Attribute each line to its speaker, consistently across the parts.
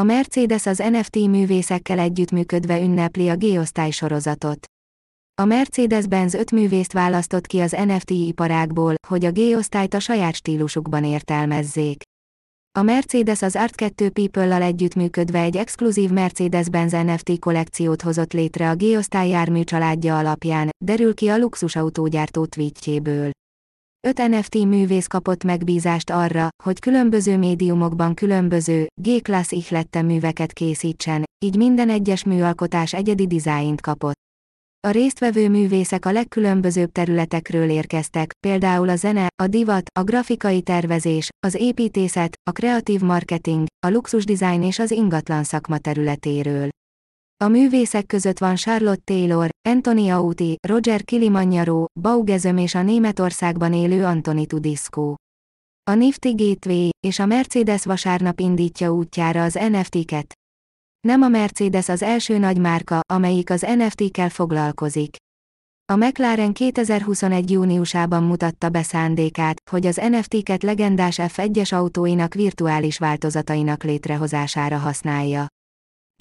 Speaker 1: A Mercedes az NFT művészekkel együttműködve ünnepli a G-osztály sorozatot. A Mercedes-Benz öt művészt választott ki az NFT iparágból, hogy a G-osztályt a saját stílusukban értelmezzék. A Mercedes az Art 2 People-lal együttműködve egy exkluzív Mercedes-Benz NFT kollekciót hozott létre a G-osztály jármű családja alapján, derül ki a luxusautógyártó tweetjéből. Öt NFT művész kapott megbízást arra, hogy különböző médiumokban különböző, G-class ihlette műveket készítsen, így minden egyes műalkotás egyedi dizájnt kapott. A résztvevő művészek a legkülönbözőbb területekről érkeztek, például a zene, a divat, a grafikai tervezés, az építészet, a kreatív marketing, a luxusdesign és az ingatlan szakma területéről. A művészek között van Charlotte Taylor, Anthony Auti, Roger Kilimanjaro, Baugezöm és a Németországban élő Antoni Tudisco. A Nifty Gateway és a Mercedes vasárnap indítja útjára az NFT-ket. Nem a Mercedes az első nagy márka, amelyik az NFT-kel foglalkozik. A McLaren 2021. júniusában mutatta be szándékát, hogy az NFT-ket legendás F1-es autóinak virtuális változatainak létrehozására használja.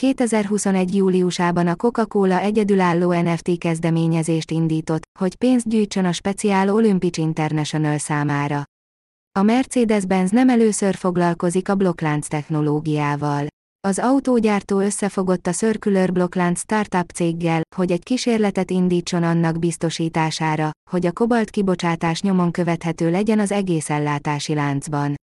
Speaker 1: 2021. júliusában a Coca-Cola egyedülálló NFT kezdeményezést indított, hogy pénzt gyűjtsön a Speciál Olympic International számára. A Mercedes-Benz nem először foglalkozik a blokklánc technológiával. Az autógyártó összefogott a Circular Blokklánc startup céggel, hogy egy kísérletet indítson annak biztosítására, hogy a kobalt kibocsátás nyomon követhető legyen az egész ellátási láncban.